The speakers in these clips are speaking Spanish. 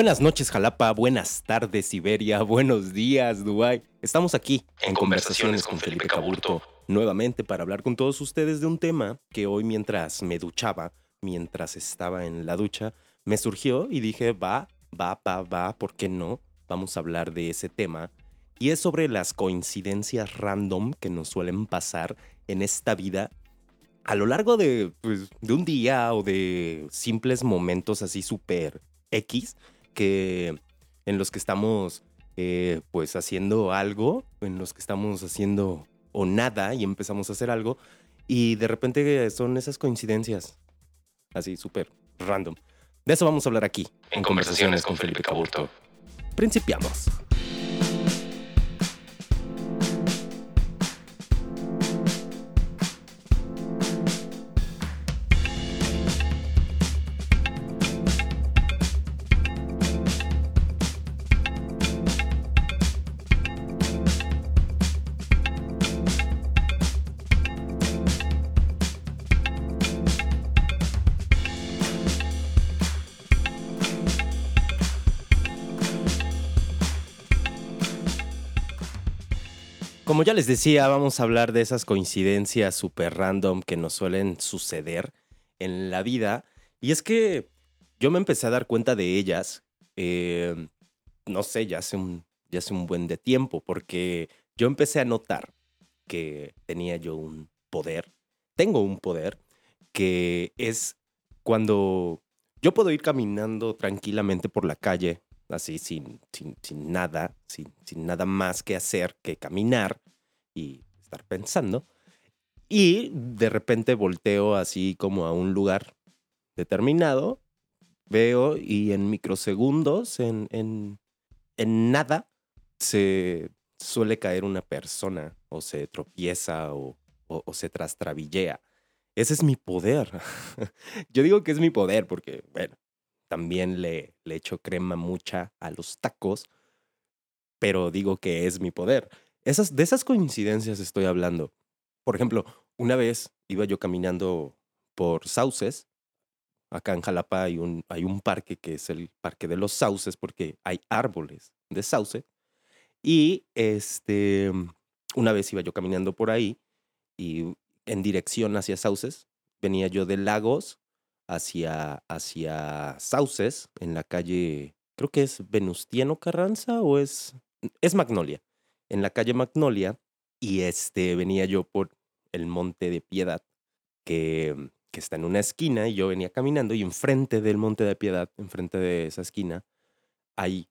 Buenas noches, Jalapa. Buenas tardes, Siberia. Buenos días, Dubai. Estamos aquí en, Conversaciones con Felipe Caburto nuevamente para hablar con todos ustedes de un tema que hoy mientras me duchaba, mientras estaba en la ducha, me surgió y dije, va, va, va, va, ¿por qué no? Vamos a hablar de ese tema. Y es sobre las coincidencias random que nos suelen pasar en esta vida a lo largo de, pues, de un día o de simples momentos así súper X que en los que estamos eh, pues haciendo algo, en los que estamos haciendo o nada y empezamos a hacer algo y de repente son esas coincidencias así súper random. De eso vamos a hablar aquí en Conversaciones con Felipe Caburto. Principiamos. Como ya les decía, vamos a hablar de esas coincidencias súper random que nos suelen suceder en la vida. Y es que yo me empecé a dar cuenta de ellas, eh, no sé, ya hace, un, ya hace un buen de tiempo, porque yo empecé a notar que tenía yo un poder, tengo un poder, que es cuando yo puedo ir caminando tranquilamente por la calle así sin, sin, sin nada, sin, sin, nada más que hacer que caminar y estar pensando. Y de repente volteo así como a un lugar determinado, veo y en microsegundos, en, en, en nada, se suele caer una persona o se tropieza o, o, o se trastrabillea. Ese es mi poder. Yo digo que es mi poder porque, bueno, también le, le echo crema mucha a los tacos, pero digo que es mi poder. Esas, de esas coincidencias estoy hablando. Por ejemplo, una vez iba yo caminando por Sauces. Acá en Jalapa hay un, hay un parque que es el Parque de los Sauces porque hay árboles de sauce. Y este, una vez iba yo caminando por ahí y en dirección hacia Sauces. Venía yo de Lagos hacia, hacia Sauces, en la calle, creo que es Venustiano Carranza o es, es Magnolia, en la calle Magnolia, y este venía yo por el Monte de Piedad, que, que está en una esquina, y yo venía caminando, y enfrente del Monte de Piedad, enfrente de esa esquina, hay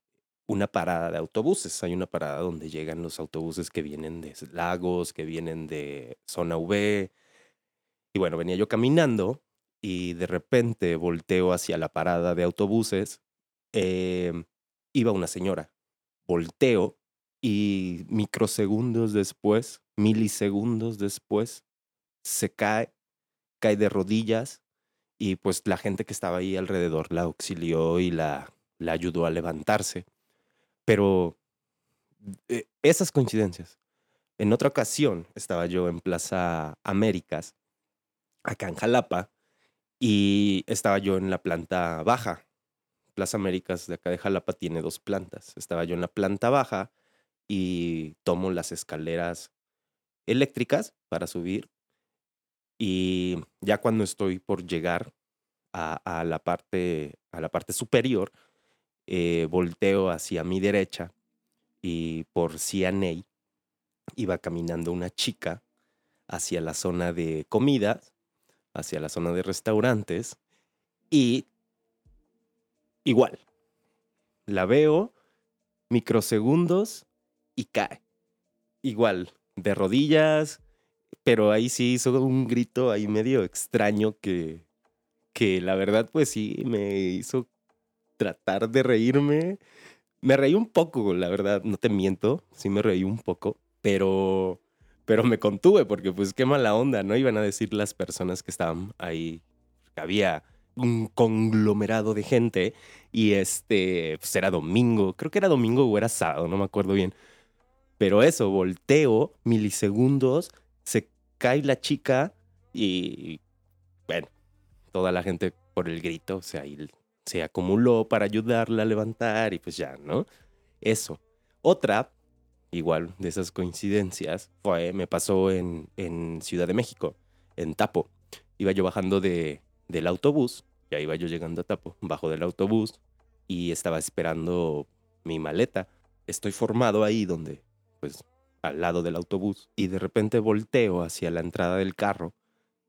una parada de autobuses. Hay una parada donde llegan los autobuses que vienen de Lagos, que vienen de zona V. Y bueno, venía yo caminando y de repente volteo hacia la parada de autobuses, eh, iba una señora. Volteo y microsegundos después, milisegundos después, se cae, cae de rodillas y pues la gente que estaba ahí alrededor la auxilió y la, la ayudó a levantarse. Pero eh, esas coincidencias. En otra ocasión estaba yo en Plaza Américas, acá en Jalapa, y estaba yo en la planta baja. Plaza Américas de acá de Jalapa tiene dos plantas. Estaba yo en la planta baja y tomo las escaleras eléctricas para subir. Y ya cuando estoy por llegar a, la, parte, a la parte superior, eh, volteo hacia mi derecha y por CNA iba caminando una chica hacia la zona de comidas hacia la zona de restaurantes y igual, la veo microsegundos y cae. Igual, de rodillas, pero ahí sí hizo un grito ahí medio extraño que, que la verdad pues sí me hizo tratar de reírme. Me reí un poco, la verdad, no te miento, sí me reí un poco, pero pero me contuve porque pues qué mala onda, ¿no? Iban a decir las personas que estaban ahí, había un conglomerado de gente y este, pues era domingo, creo que era domingo o era sábado, no me acuerdo bien. Pero eso, volteo, milisegundos, se cae la chica y, bueno, toda la gente por el grito, o sea, se acumuló para ayudarla a levantar y pues ya, ¿no? Eso. Otra, igual de esas coincidencias, fue, me pasó en, en Ciudad de México, en Tapo. Iba yo bajando de, del autobús, ya iba yo llegando a Tapo, bajo del autobús y estaba esperando mi maleta. Estoy formado ahí donde, pues, al lado del autobús y de repente volteo hacia la entrada del carro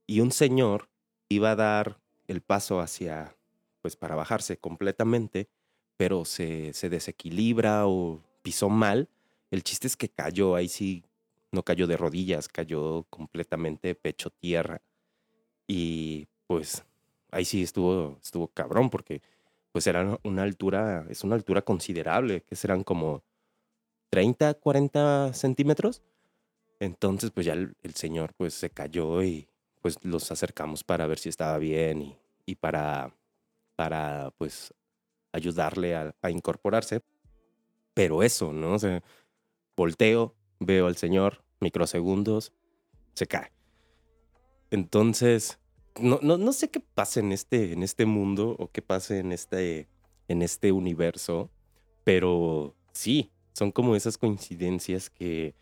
y un señor iba a dar el paso hacia, pues para bajarse completamente, pero se, se desequilibra o pisó mal. El chiste es que cayó, ahí sí, no cayó de rodillas, cayó completamente pecho tierra. Y pues ahí sí estuvo, estuvo cabrón porque pues era una altura, es una altura considerable, que serán como 30, 40 centímetros. Entonces, pues ya el, señor pues se cayó y pues los acercamos para ver si estaba bien y, y para, para pues ayudarle a, a, incorporarse. Pero eso, ¿no? O sea, volteo, veo al señor, microsegundos, se cae. Entonces, no, no, no sé qué pasa en este, en este mundo o qué pasa en este, en este universo, pero sí, son como esas coincidencias que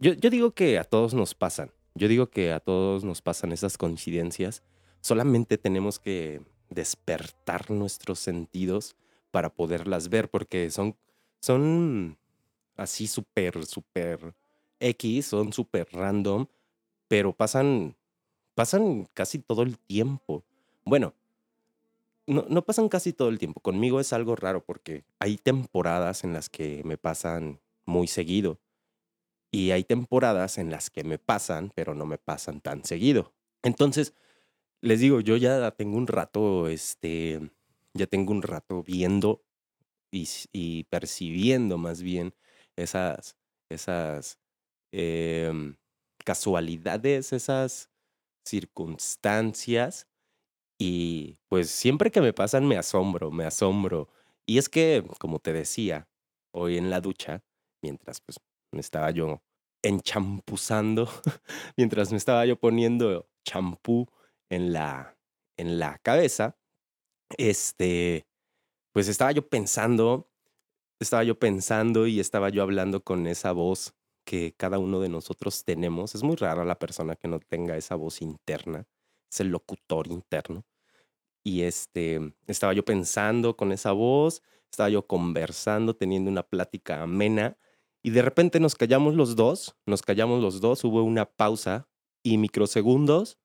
yo, yo digo que a todos nos pasan. Yo digo que a todos nos pasan esas coincidencias. Solamente tenemos que despertar nuestros sentidos para poderlas ver, porque son, son así súper, súper X, son súper random, pero pasan, pasan casi todo el tiempo. Bueno, no, no pasan casi todo el tiempo. Conmigo es algo raro porque hay temporadas en las que me pasan muy seguido. Y hay temporadas en las que me pasan, pero no me pasan tan seguido. Entonces, les digo, yo ya tengo un rato, este, ya tengo un rato viendo y, percibiendo más bien esas, esas em, casualidades, esas circunstancias y pues siempre que me pasan me asombro, me asombro. Y es que, como te decía, hoy en la ducha, mientras pues me estaba yo enchampuzando, mientras me estaba yo poniendo champú en la, en la cabeza, este, pues estaba yo pensando, estaba yo pensando y estaba yo hablando con esa voz que cada uno de nosotros tenemos. Es muy rara la persona que no tenga esa voz interna es el locutor interno. Y este, estaba yo pensando con esa voz, estaba yo conversando, teniendo una plática amena, y de repente nos callamos los dos, nos callamos los dos, hubo una pausa y microsegundos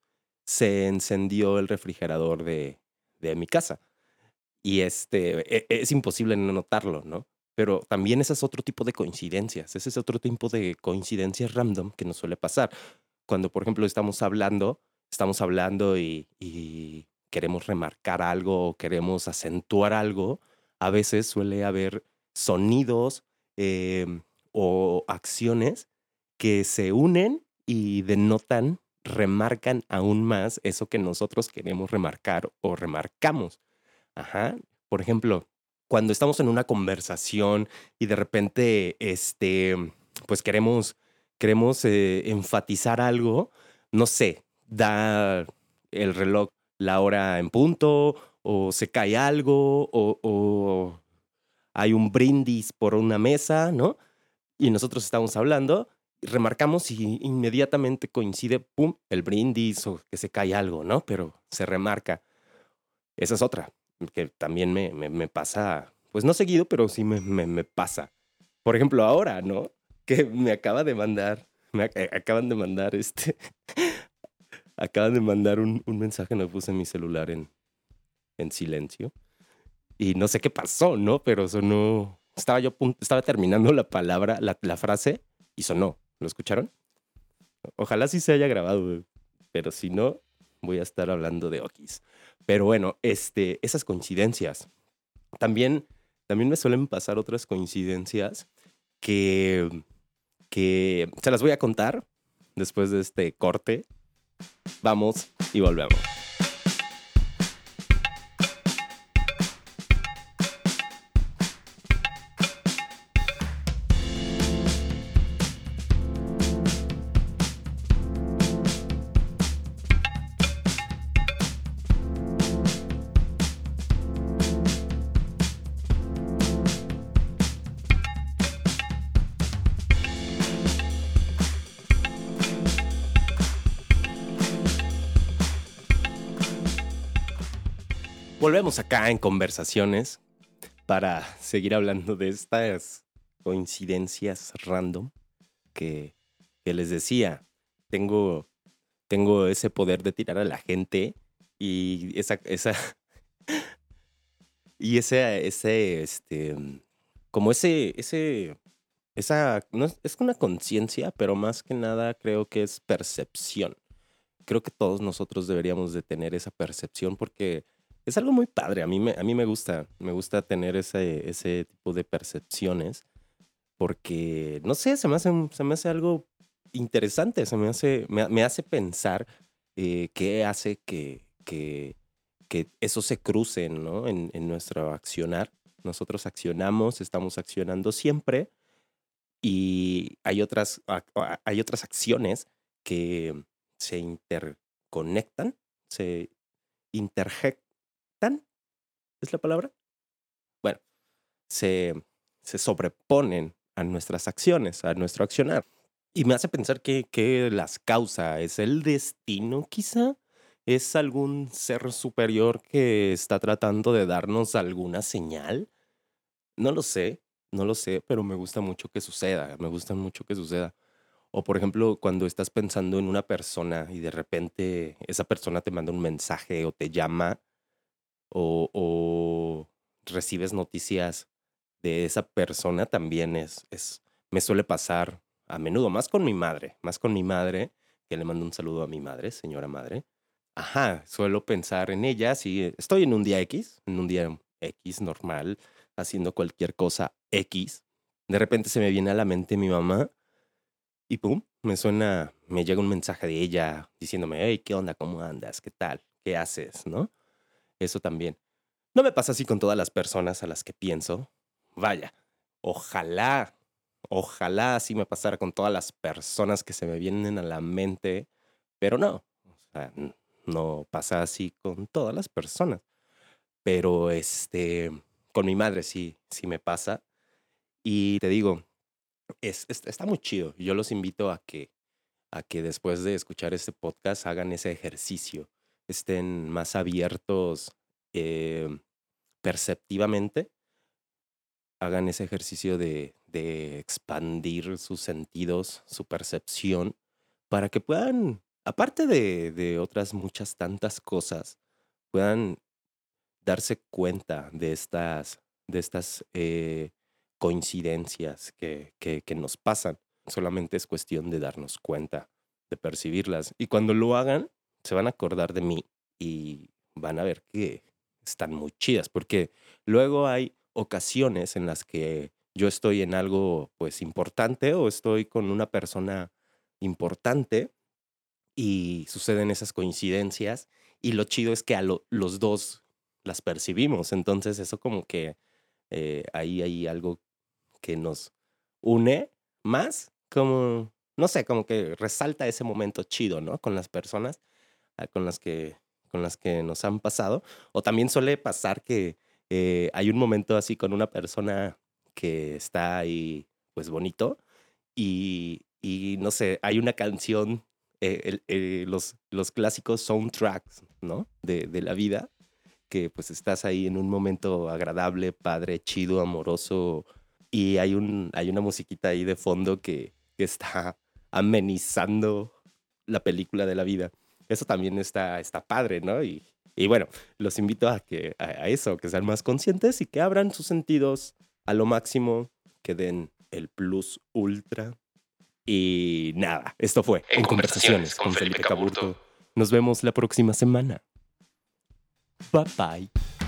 se encendió el refrigerador de, de mi casa. Y este, e, es imposible no notarlo, ¿no? Pero también ese es otro tipo de coincidencias, ese es otro tipo de coincidencias random que nos suele pasar. Cuando, por ejemplo, estamos hablando estamos hablando y, queremos remarcar algo o queremos acentuar algo, a veces suele haber sonidos em, o acciones que se unen y denotan, remarcan aún más eso que nosotros queremos remarcar o remarcamos. Ajá. Por ejemplo, cuando estamos en una conversación y de repente, este, pues queremos, queremos eh, enfatizar algo, no sé, da el reloj la hora en punto, o se cae algo, o, hay un brindis por una mesa, ¿no? Y nosotros estamos hablando, remarcamos y inmediatamente coincide, ¡pum!, el brindis o que se cae algo, ¿no? Pero se remarca. Esa es otra, que también me, me, pasa, pues no seguido, pero sí me, me, pasa. Por ejemplo, ahora, ¿no? Que me acaba de mandar, me acaban de mandar este, acaban de mandar un, un mensaje, no puse mi celular en, en silencio. Y no sé qué pasó, ¿no? Pero sonó. Estaba yo estaba terminando la palabra, la, la frase, y sonó. ¿Lo escucharon? Ojalá sí se haya grabado, pero si no, voy a estar hablando de Okis. Pero bueno, este, esas coincidencias. También, también me suelen pasar otras coincidencias que, que se las voy a contar después de este corte Vamos y volvemos. Volvemos acá en conversaciones para seguir hablando de estas coincidencias random que, que les decía. Tengo, tengo ese poder de tirar a la gente y esa, esa y ese, ese, este, como ese, ese, esa, es, es una conciencia, pero más que nada creo que es percepción. Creo que todos nosotros deberíamos de tener esa percepción porque es algo muy padre. A mí me, a mí me gusta, me gusta tener ese, ese tipo de percepciones porque, no sé, se me hace, se me hace algo interesante, se me hace, me, hace pensar eh, qué hace que, que, que, eso se cruce ¿no? en, en nuestro accionar. Nosotros accionamos, estamos accionando siempre y hay otras, hay otras acciones que se interconectan, se interjectan ¿Es la palabra? Bueno, se, se sobreponen a nuestras acciones, a nuestro accionar. Y me hace pensar que, que las causa es el destino, quizá. ¿Es algún ser superior que está tratando de darnos alguna señal? No lo sé, no lo sé, pero me gusta mucho que suceda, me gusta mucho que suceda. O por ejemplo, cuando estás pensando en una persona y de repente esa persona te manda un mensaje o te llama o, recibes noticias de esa persona también es, es, me suele pasar a menudo, más con mi madre, más con mi madre, que le mando un saludo a mi madre, señora madre. Ajá, suelo pensar en ella, si estoy en un día X, en un día X normal, haciendo cualquier cosa X, de repente se me viene a la mente mi mamá y pum, me suena, me llega un mensaje de ella diciéndome, hey, ¿qué onda? ¿Cómo andas? ¿Qué tal? ¿Qué haces? ¿No? Eso también. No me pasa así con todas las personas a las que pienso. Vaya, ojalá, ojalá así me pasara con todas las personas que se me vienen a la mente, pero no. O sea, no pasa así con todas las personas. Pero este, con mi madre sí, sí me pasa. Y te digo, es, está muy chido. Yo los invito a que, a que después de escuchar este podcast hagan ese ejercicio estén más abiertos eh, perceptivamente, hagan ese ejercicio de, expandir sus sentidos, su percepción, para que puedan, aparte de, de otras muchas tantas cosas, puedan darse cuenta de estas, de estas eh, coincidencias que, que, que, nos pasan. Solamente es cuestión de darnos cuenta, de percibirlas. Y cuando lo hagan, se van a acordar de mí y van a ver que están muy chidas, porque luego hay ocasiones en las que yo estoy en algo pues importante o estoy con una persona importante y suceden esas coincidencias y lo chido es que a los dos las percibimos, entonces eso como que eh, ahí hay algo que nos une más, como, no sé, como que resalta ese momento chido, ¿no? Con las personas con las que, con las que nos han pasado. O también suele pasar que eh, hay un momento así con una persona que está ahí, pues bonito, y, y no sé, hay una canción, eh, eh, los, los clásicos soundtracks, ¿no? De, de la vida, que pues estás ahí en un momento agradable, padre, chido, amoroso, y hay, un, hay una musiquita ahí de fondo que, que está amenizando la película de la vida eso también está, está padre, ¿no? Y, y bueno, los invito a, que, a, eso, que sean más conscientes y que abran sus sentidos a lo máximo, que den el plus ultra. Y nada, esto fue En, conversaciones, con, Felipe Caburto. Nos vemos la próxima semana. Bye bye.